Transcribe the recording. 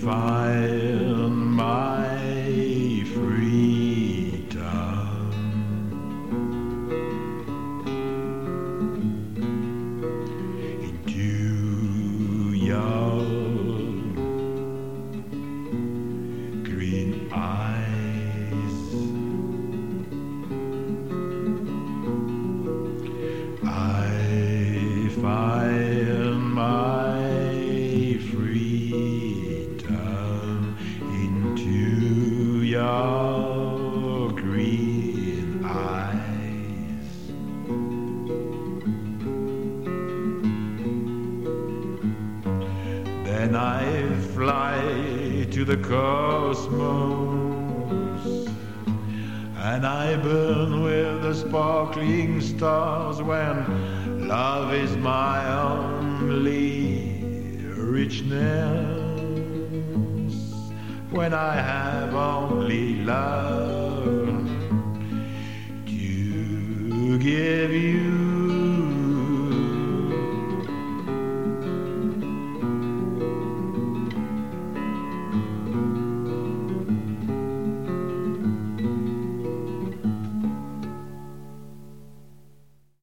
find my freedom. Your green your green eyes. Then I fly to the cosmos and I burn with the sparkling stars when love is my only richness when I have only love.